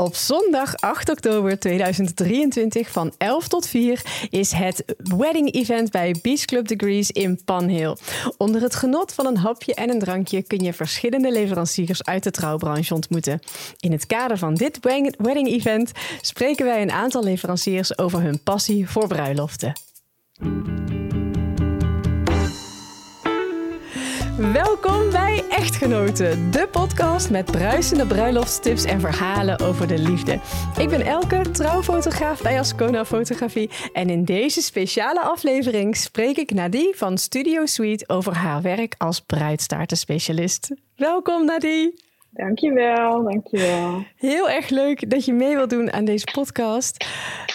Op zondag 8 oktober 2023 van 11 tot 4 is het wedding event bij Beach Club Degrees in Panhill. Onder het genot van een hapje en een drankje kun je verschillende leveranciers uit de trouwbranche ontmoeten. In het kader van dit wedding event spreken wij een aantal leveranciers over hun passie voor bruiloften. Welkom bij Echtgenoten, de podcast met bruisende bruiloftstips en verhalen over de liefde. Ik ben Elke, trouwfotograaf bij Ascona Fotografie. En in deze speciale aflevering spreek ik Nadie van Studio Suite over haar werk als bruidstaartenspecialist. Welkom Nadie! Dankjewel, dankjewel. Heel erg leuk dat je mee wilt doen aan deze podcast.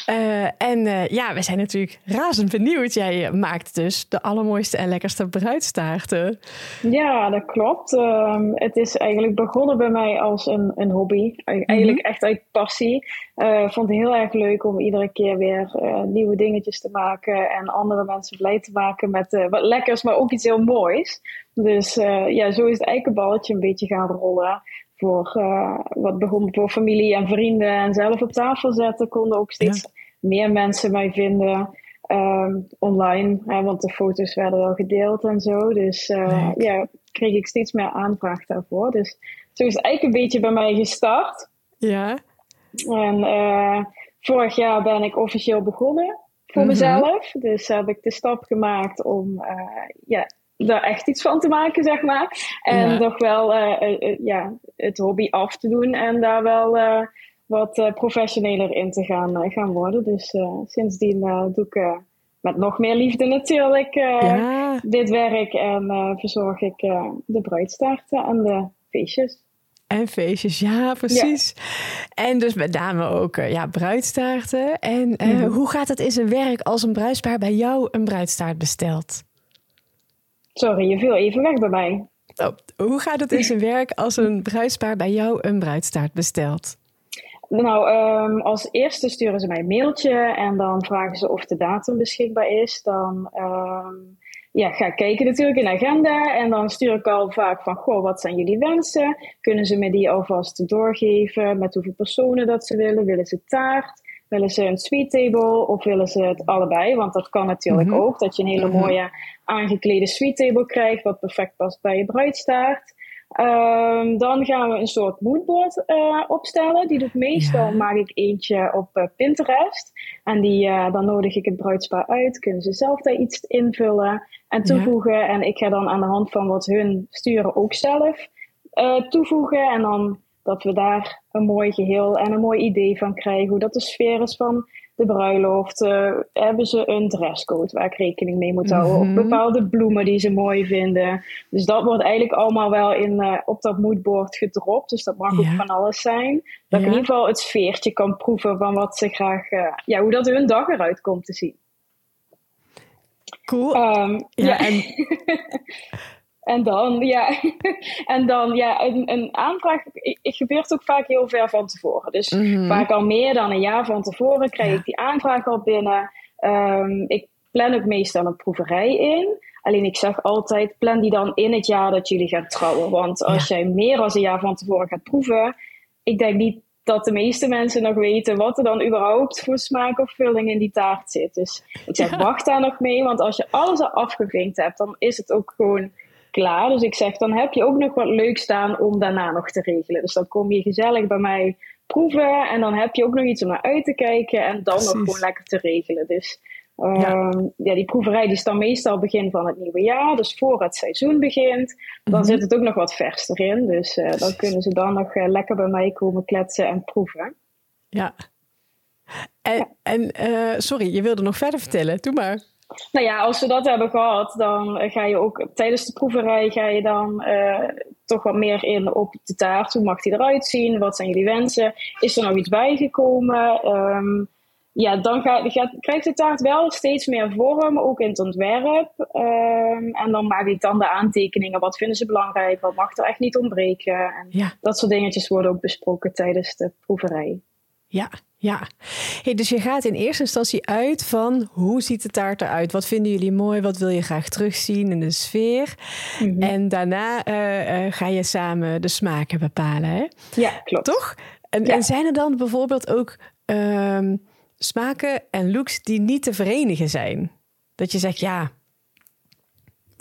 Uh, en uh, ja, we zijn natuurlijk razend benieuwd. Jij maakt dus de allermooiste en lekkerste bruidstaarten. Ja, dat klopt. Uh, het is eigenlijk begonnen bij mij als een, een hobby. Eigenlijk mm echt uit passie. Eh, ik vond het heel erg leuk om iedere keer weer nieuwe dingetjes te maken. En andere mensen blij te maken met wat lekkers, maar ook iets heel moois. Dus ja, zo is het eikenballetje een beetje gaan rollen voor uh, wat begon voor familie en vrienden en zelf op tafel zetten, konden ook steeds meer mensen mij vinden um, online. Hè, want de foto's werden wel gedeeld en zo. Dus uh, ja, kreeg ik steeds meer aanvraag daarvoor. Dus zo is het eigenlijk een beetje bij mij gestart. Ja. En uh, vorig jaar ben ik officieel begonnen voor mm -hmm. mezelf. Dus heb ik de stap gemaakt om ja, daar echt iets van te maken, zeg maar. En ja. toch wel uh, uh, ja, het hobby af te doen en daar wel wat professioneler in te gaan, gaan worden. Dus sindsdien doe ik met nog meer liefde natuurlijk ja. dit werk en verzorg ik de bruidstaarten en de feestjes. En feestjes, ja, precies. Ja. En dus met name ook ja, bruidstaarten. En mm -hmm. hoe gaat het in zijn werk als een bruidspaar bij jou een bruidstaart bestelt? Sorry, je viel even weg bij mij. Oh, hoe gaat het in zijn werk als een bruidspaar bij jou een bruidstaart bestelt? Nou, um, als eerste sturen ze mij een mailtje en dan vragen ze of de datum beschikbaar is. Dan um, ja, ga ik kijken natuurlijk in de agenda en dan stuur ik al vaak van, goh, wat zijn jullie wensen? Kunnen ze me die alvast doorgeven met hoeveel personen dat ze willen? Willen ze taart? Willen ze een sweet table of willen ze het allebei? Want dat kan natuurlijk mm -hmm. ook, dat je een hele mooie aangeklede sweet table krijgt, wat perfect past bij je bruidstaart. Um, dan gaan we een soort moodboard uh, opstellen. Die doe ik meestal, ja. maak ik eentje op uh, Pinterest. En die, uh, dan nodig ik het bruidspaar uit. Kunnen ze zelf daar iets invullen en toevoegen. Ja. En ik ga dan aan de hand van wat hun sturen ook zelf toevoegen. En dan dat we daar een mooi geheel en een mooi idee van krijgen. Hoe dat de sfeer is van de bruiloft. Uh, hebben ze een dresscode waar ik rekening mee moet houden? Mm -hmm. Of bepaalde bloemen die ze mooi vinden. Dus dat wordt eigenlijk allemaal wel in, uh, op dat moodboard gedropt. Dus dat mag ja. ook van alles zijn. Dat ja. ik in ieder geval het sfeertje kan proeven van wat ze graag... Uh, ja, hoe dat hun dag eruit komt te zien. Cool. Um, ja, ja. En... En dan, ja, en dan, ja, een, een aanvraag het gebeurt ook vaak heel ver van tevoren. Dus mm -hmm. vaak al meer dan een jaar van tevoren krijg ja. ik die aanvraag al binnen. Um, ik plan ook meestal een proeverij in. Alleen ik zeg altijd, plan die dan in het jaar dat jullie gaan trouwen. Want als ja. jij meer dan een jaar van tevoren gaat proeven, ik denk niet dat de meeste mensen nog weten wat er dan überhaupt voor smaak of vulling in die taart zit. Dus ik zeg, ja. wacht daar nog mee. Want als je alles al afgevinkt hebt, dan is het ook gewoon klaar. Dus ik zeg, dan heb je ook nog wat leuk staan om daarna nog te regelen. Dus dan kom je gezellig bij mij proeven en dan heb je ook nog iets om naar uit te kijken en dan Precies. nog gewoon lekker te regelen. Dus um, ja. ja. die proeverij die is dan meestal begin van het nieuwe jaar, dus voor het seizoen begint. Dan mm -hmm. zit het ook nog wat vers erin, dus uh, dan kunnen ze dan nog uh, lekker bij mij komen kletsen en proeven. Ja. En, ja. en uh, sorry, je wilde nog verder vertellen, doe maar. Nou ja, als we dat hebben gehad, dan ga je ook tijdens de proeverij ga je dan uh, toch wat meer in op de taart. Hoe mag die eruit zien? Wat zijn jullie wensen? Is er nog iets bijgekomen? Um, ja, dan gaat, krijgt de taart wel steeds meer vorm, ook in het ontwerp. Um, en dan maak ik dan de aantekeningen. Wat vinden ze belangrijk? Wat mag er echt niet ontbreken? En ja. dat soort dingetjes worden ook besproken tijdens de proeverij. Ja, ja. Hey, dus je gaat in eerste instantie uit van hoe ziet de taart eruit? Wat vinden jullie mooi? Wat wil je graag terugzien in de sfeer? Mm -hmm. En daarna uh, uh, ga je samen de smaken bepalen. Hè? Ja, klopt. Toch? En, en zijn er dan bijvoorbeeld ook ehm, smaken en looks die niet te verenigen zijn? Dat je zegt, ja,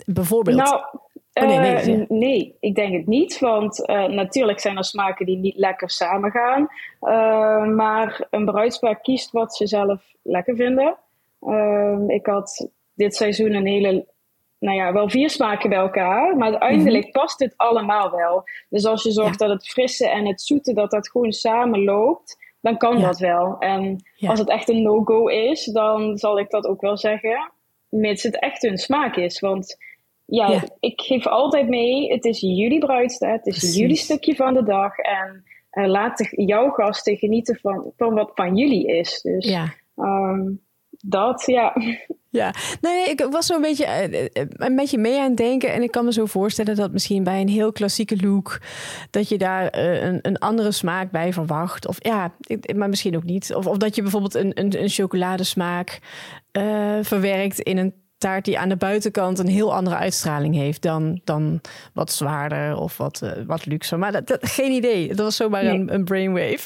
bijvoorbeeld. Nou, oh, nee, nee, uh, nee, ik denk het niet. Want uh, natuurlijk zijn er smaken die niet lekker samengaan. Uh, maar een bruidspaar kiest wat ze zelf lekker vinden. Ehm, ik had dit seizoen een hele nou ja, wel vier smaken bij elkaar. Maar uiteindelijk mhm. past het allemaal wel. Dus als je zorgt dat het frisse en het zoete, dat dat gewoon samen loopt, dan kan dat wel. En als het echt een no-go is, dan zal ik dat ook wel zeggen. Mits het echt hun smaak is. Want ja, ik geef altijd mee, het is jullie bruidste, het is jullie stukje van de dag. En uh, laat jouw gasten genieten van, van wat van jullie is. Dus ja. Um, dat, ja. Ja, nee, ik was zo een beetje, eh, eh, een beetje mee aan het denken. En ik kan me zo voorstellen dat misschien bij een heel klassieke look... dat je daar eh, een, een andere smaak bij verwacht. Of ja, maar misschien ook niet. Of, of dat je bijvoorbeeld een, een, een chocoladesmaak uh, verwerkt in een die aan de buitenkant een heel andere uitstraling heeft dan, dan wat zwaarder of wat, uh, wat luxer. Maar dat, dat, geen idee. Dat was zomaar een, een brainwave.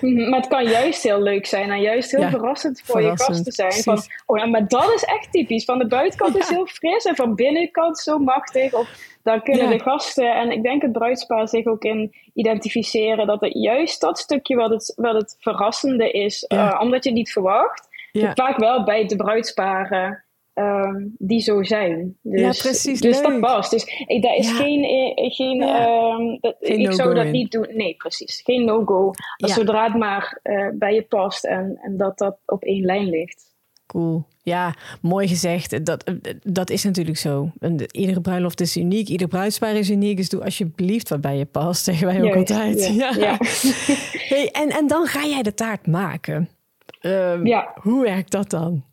Mhm, maar het kan juist heel leuk zijn en juist heel verrassend voor je gast te zijn. Van, oh ja, maar dat is echt typisch. Van de buitenkant is heel fris en van binnenkant zo machtig. Of daar kunnen de gasten en ik denk het bruidspaar zich ook in identificeren dat het juist dat stukje wat het, wat het verrassende is, uh, omdat je het niet verwacht. Vaak wel bij de bruidsparen um, die zo zijn. Dus, ja, precies. Dus leuk. dat past. Dus ik, daar is geen. Eh, geen, ja. um, dat, geen ik no zou dat in. niet doen. Nee, precies. Geen no-go. Ja. Zodra het maar uh, bij je past en, en dat dat op één lijn ligt. Cool. Ja, mooi gezegd. Dat, dat is natuurlijk zo. Iedere bruiloft is uniek. Ieder bruidspaar is uniek. Dus doe alsjeblieft wat bij je past, zeggen wij ook altijd. Ja. ja. hey, en, en dan ga jij de taart maken. Um, ja. Hoe werkt dat dan?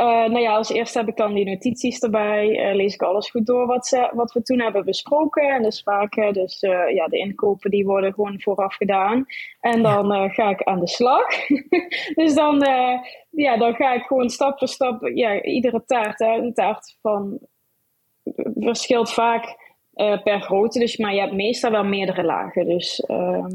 Uh, nou ja, als eerste heb ik dan die notities erbij. Uh, lees ik alles goed door wat, ze, wat we toen hebben besproken. En de dus uh, ja, de inkopen, die worden gewoon vooraf gedaan. En dan ja. ga ik aan de slag. dus dan, ja, dan ga ik gewoon stap voor stap, ja, iedere taart, hè, een taart van, verschilt vaak per grootte. Dus, maar je hebt meestal wel meerdere lagen. Dus ehm,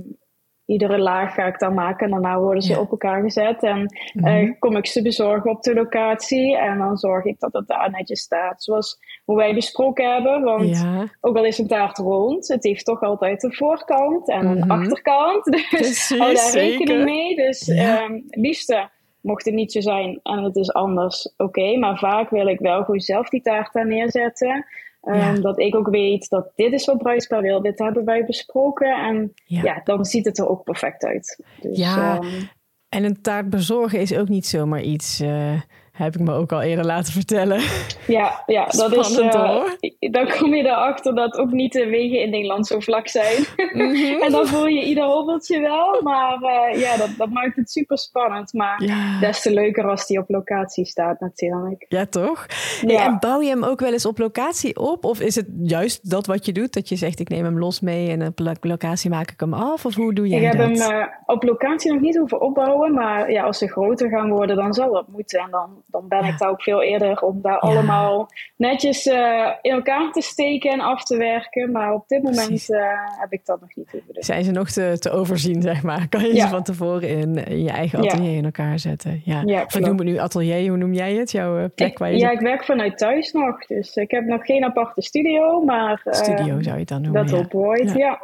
iedere laag ga ik dan maken en daarna worden ze op elkaar gezet. En mm kom ik ze bezorgen op de locatie en dan zorg ik dat het daar netjes staat. Zoals hoe wij besproken hebben. Want ook al is een taart rond, het heeft toch altijd een voorkant en een mhm. achterkant. Dus Precies, hou daar rekening mee. Dus ja. um, liefste mocht het niet zo zijn en het is anders, oké. maar vaak wil ik wel gewoon zelf die taart daar neerzetten. Um, Dat ik ook weet dat dit is wat bruidspaar wil. Dit hebben wij besproken. En ja, dan ziet het er ook perfect uit. Dus, ja, um, en een taart bezorgen is ook niet zomaar iets... Uh, heb ik me ook al eerder laten vertellen. Ja, ja dat is. Uh, dan kom je erachter dat ook niet de wegen in Nederland zo vlak zijn. Mhm. en dan voel je ieder hobbeltje wel. Maar uh, ja, dat, dat maakt het super spannend. Maar ja. des te leuker als die op locatie staat, natuurlijk. Ja, toch? Ja. en bouw je hem ook wel eens op locatie op? Of is het juist dat wat je doet? Dat je zegt, ik neem hem los mee en op locatie maak ik hem af? Of hoe doe jij dat? Ik heb hem uh, op locatie nog niet hoeven opbouwen. Maar ja, als ze groter gaan worden, dan zal dat moeten. En dan dan ben ik daar ook veel eerder om daar allemaal netjes uh, in elkaar te steken en af te werken. Maar op dit moment uh, heb ik dat nog niet. Zijn ze nog te, te overzien, zeg maar? Kan je ze van tevoren in, in, je eigen atelier in elkaar zetten? Ja. ja of noem het nu atelier, hoe noem jij het? Jouw eh, plek waar je Ja, ik werk vanuit thuis nog. Dus ik heb nog geen aparte studio, maar... studio zou je het dan noemen, Dat op ooit, ja.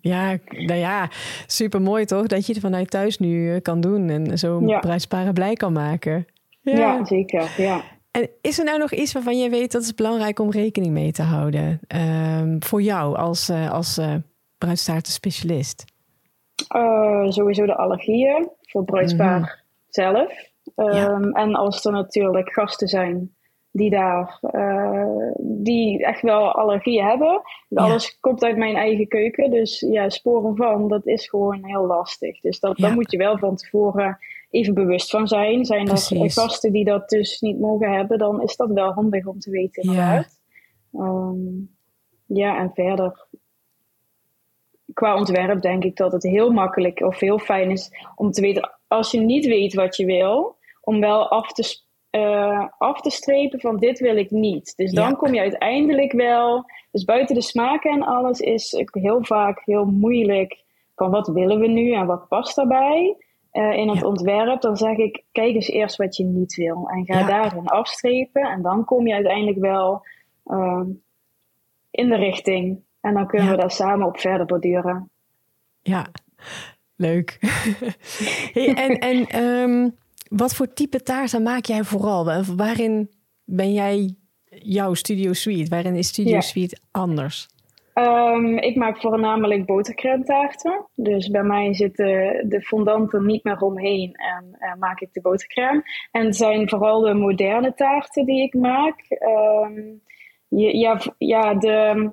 ja. nou ja, super mooi toch? Dat je het vanuit thuis nu kan doen en zo bruidsparen blij kan maken. Ja, zeker. Ja. En is er nou nog iets waarvan jij weet dat is belangrijk om rekening mee te houden um, voor jou als, uh, als uh, bruidstaartenspecialist? Uh, sowieso de allergieën voor bruidspaar mm -hmm. zelf. Um, ja. En als er natuurlijk gasten zijn die daar die echt wel allergieën hebben. Ja. Alles komt uit mijn eigen keuken. Dus ja, sporen van, dat is gewoon heel lastig. Dus dat, ja. daar moet je wel van tevoren even bewust van zijn. Zijn er gasten die dat dus niet mogen hebben, dan is dat wel handig om te weten inderdaad. Ja, um, ja en verder qua ontwerp denk ik dat het heel makkelijk of heel fijn is om te weten, als je niet weet wat je wil, om wel af te, uh, af te strepen van dit wil ik niet. Dus dan ja. kom je uiteindelijk wel, dus buiten de smaken en alles is heel vaak heel moeilijk van wat willen we nu en wat past daarbij uh, in het ontwerp, dan zeg ik, kijk eens eerst wat je niet wil en ga daarin afstrepen en dan kom je uiteindelijk wel uh, in de richting en dan kunnen we daar samen op verder borduren. Ja, leuk. hey, en en um, wat voor type taarten maak jij vooral? Waarin ben jij jouw Studio Suite? Waarin is Studio ja. Suite anders? Um, ik maak voornamelijk botercrème taarten. Dus bij mij zitten de fondanten niet meer omheen en uh, maak ik de botercrème. En het zijn vooral de moderne taarten die ik maak. Um, ja, ja, de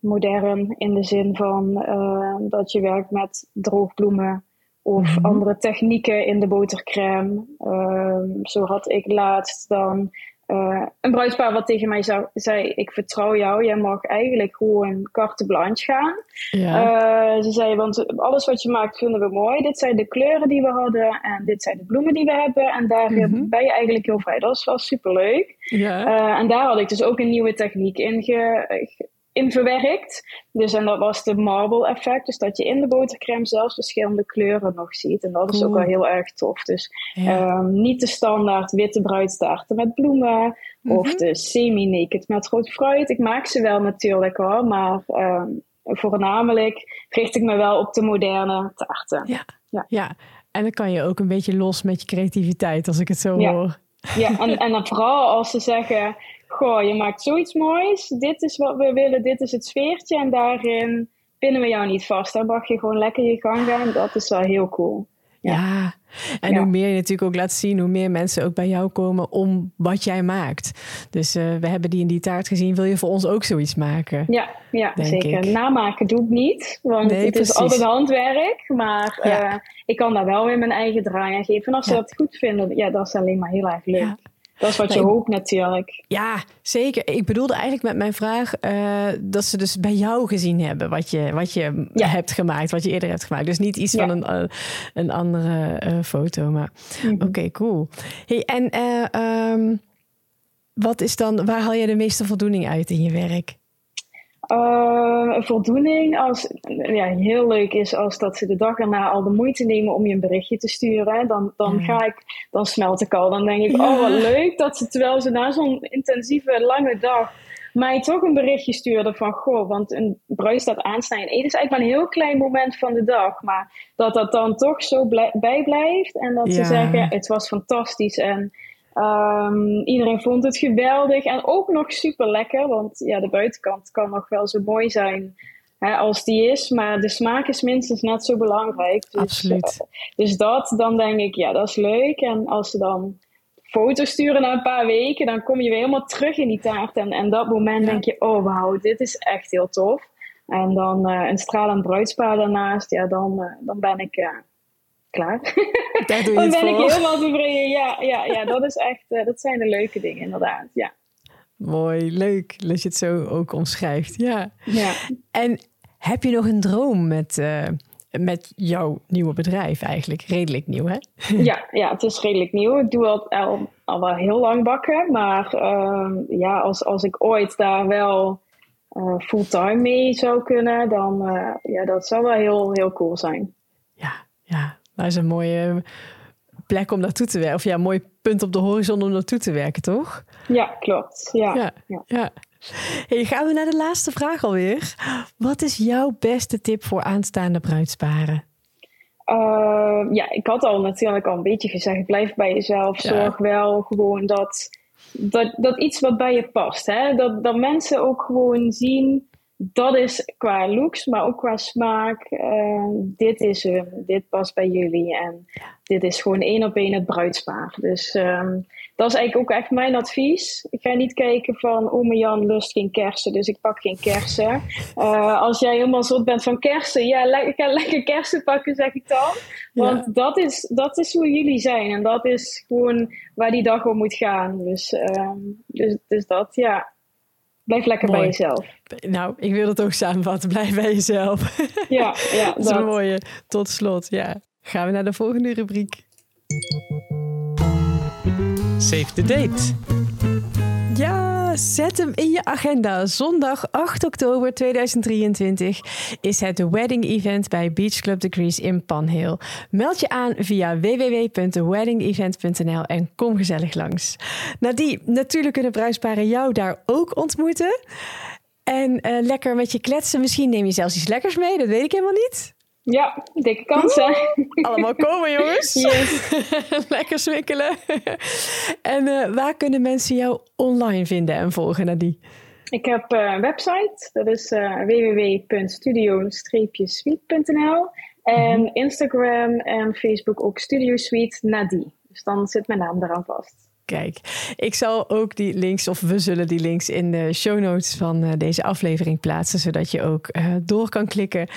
modern in de zin van uh, dat je werkt met droogbloemen of mm -hmm. andere technieken in de botercrème. Um, zo had ik laatst dan uh, een bruidspaar wat tegen mij zou, zei: Ik vertrouw jou, jij mag eigenlijk gewoon carte blanche gaan. Ja. Uh, ze zei: Want alles wat je maakt vinden we mooi. Dit zijn de kleuren die we hadden en dit zijn de bloemen die we hebben. En daar mm -hmm. ben je eigenlijk heel vrij. Dat was superleuk. Ja. Uh, en daar had ik dus ook een nieuwe techniek in ge, in verwerkt. Dus en dat was de marble effect. Dus dat je in de botercrème zelfs verschillende kleuren nog ziet. En dat is ook wel heel erg tof. Dus ja. um, niet de standaard witte bruidstaarten met bloemen. Mm -hmm. Of de semi-naked met rood fruit. Ik maak ze wel natuurlijk hoor. Maar um, voornamelijk richt ik me wel op de moderne taarten. Ja. ja. ja. En dan kan je ook een beetje los met je creativiteit als ik het zo ja. hoor. Ja, en, en dan vooral als ze zeggen goh, je maakt zoiets moois. Dit is wat we willen, dit is het sfeertje. En daarin pinnen we jou niet vast. Dan mag je gewoon lekker je gang gaan. Dat is wel heel cool. Ja, ja. en ja. hoe meer je natuurlijk ook laat zien, hoe meer mensen ook bij jou komen om wat jij maakt. Dus uh, we hebben die in die taart gezien. Wil je voor ons ook zoiets maken? Ja, ja zeker. Ik. Namaken doe ik niet, want nee, het precies. is altijd handwerk. Maar ja. uh, ik kan daar wel weer mijn eigen draai aan geven. En als ze dat goed vinden, ja, dat is alleen maar heel erg leuk. Dat is wat je hoopt natuurlijk. Ja, zeker. Ik bedoelde eigenlijk met mijn vraag uh, dat ze dus bij jou gezien hebben wat je, wat je ja. hebt gemaakt, wat je eerder hebt gemaakt. Dus niet iets ja. van een, uh, een andere uh, foto. Maar mm -hmm. oké, okay, cool. Hey, en um, wat is dan, waar haal je de meeste voldoening uit in je werk? Uh, voldoening als ja, heel leuk is als dat ze de dag erna al de moeite nemen om je een berichtje te sturen. Dan, dan ja. ga ik, dan smelt ik al. Dan denk ik, ja. oh wat leuk dat ze terwijl ze na zo'n intensieve lange dag mij toch een berichtje stuurden van goh, want een bruis staat aansnijden. Het is eigenlijk maar een heel klein moment van de dag, maar dat dat dan toch zo bijblijft en dat ze zeggen het was fantastisch en Um, iedereen vond het geweldig en ook nog super lekker, want ja, de buitenkant kan nog wel zo mooi zijn hè, als die is, maar de smaak is minstens net zo belangrijk. Dus, Absoluut. Uh, dus dat, dan denk ik, ja, dat is leuk. En als ze dan foto's sturen na een paar weken, dan kom je weer helemaal terug in die taart. En, en dat moment ja. denk je, oh wauw, dit is echt heel tof. En dan uh, een stralend bruidspaar daarnaast, ja, dan, uh, dan ben ik klaar. Daar doe je Dan ben voor. ik helemaal tevreden. Ja, ja, ja dat, is echt, uh, dat zijn de leuke dingen inderdaad. Ja. Mooi, leuk dat je het zo ook omschrijft. Ja. ja. En heb je nog een droom met, uh, met jouw nieuwe bedrijf eigenlijk? Redelijk nieuw, hè? Ja, ja het is redelijk nieuw. Ik doe al, al, al wel heel lang bakken. Maar uh, ja, als, als ik ooit daar wel uh, fulltime mee zou kunnen, dan ja, dat zou wel heel, heel cool zijn. Ja, ja, dat is een mooie plek om naartoe te werken. Of ja, een mooi punt op de horizon om naartoe te werken, toch? Ja, klopt. Ja. ja, ja. ja. Hey, gaan we naar de laatste vraag alweer. Wat is jouw beste tip voor aanstaande bruidsparen? Uh, ja, ik had al natuurlijk al een beetje gezegd, blijf bij jezelf. Ja. Zorg wel gewoon dat, dat, dat iets wat bij je past. Hè? Dat, dat mensen ook gewoon zien dat is qua looks, maar ook qua smaak. Uh, dit is hem, dit past bij jullie. En dit is gewoon één op één het bruidspaar. Dus um, dat is eigenlijk ook echt mijn advies. Ik ga niet kijken van, oh mijn Jan lust geen kersen, dus ik pak geen kersen. Uh, als jij helemaal zot bent van kersen, ja, ik ga lekker kersen pakken, zeg ik dan. Want ja. dat, is, dat is hoe jullie zijn. En dat is gewoon waar die dag om moet gaan. Dus, um, dus, dus dat, ja. Blijf lekker Mooi. bij jezelf. Nou, ik wil het ook samenvatten. Blijf bij jezelf. Ja, ja dat is een mooie. Tot slot, ja. Gaan we naar de volgende rubriek. Save the date. Ja, Zet hem in je agenda. Zondag 8 oktober 2023 is het wedding event bij Beach Club Degrees in Panhill. Meld je aan via www.weddingevent.nl en kom gezellig langs. Nadie, natuurlijk kunnen bruisparen jou daar ook ontmoeten. En uh, lekker met je kletsen. Misschien neem je zelfs iets lekkers mee, dat weet ik helemaal niet. Ja, dikke kansen. allemaal komen, jongens. Yes. Lekker swikkelen. en uh, waar kunnen mensen jou online vinden en volgen, Nadie? Ik heb uh, een website, dat is uh, www.studio-suite.nl. En mm -hmm. Instagram en Facebook ook Studio Suite Nadie. Dus dan zit mijn naam eraan vast. Ik zal ook die links, of we zullen die links in de show notes van uh, deze aflevering plaatsen, zodat je ook uh, door kan klikken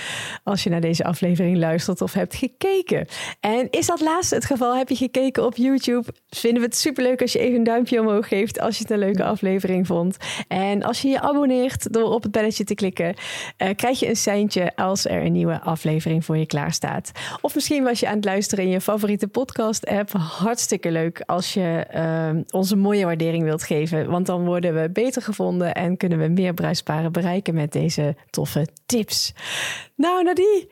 als je naar deze aflevering luistert of hebt gekeken. En is dat laatste het geval? Heb je gekeken op YouTube? Vinden we het superleuk als je even een duimpje omhoog geeft als je het een leuke aflevering vond. En als je je abonneert door op het belletje te klikken, uh, krijg je een seintje als er een nieuwe aflevering voor je klaar staat. Of misschien was je aan het luisteren in je favoriete podcast app. Hartstikke leuk als je onze mooie waardering wilt geven. Want dan worden we beter gevonden en kunnen we meer bruisparen bereiken met deze toffe tips. Nou, Nadie,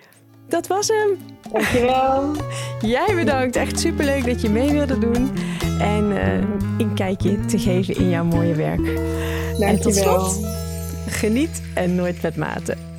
dat was hem. Dankjewel. Jij bedankt. Echt superleuk dat je mee wilde doen. En uh, een kijkje te geven in jouw mooie werk. Dankjewel. En tot slot, geniet en nooit met maten.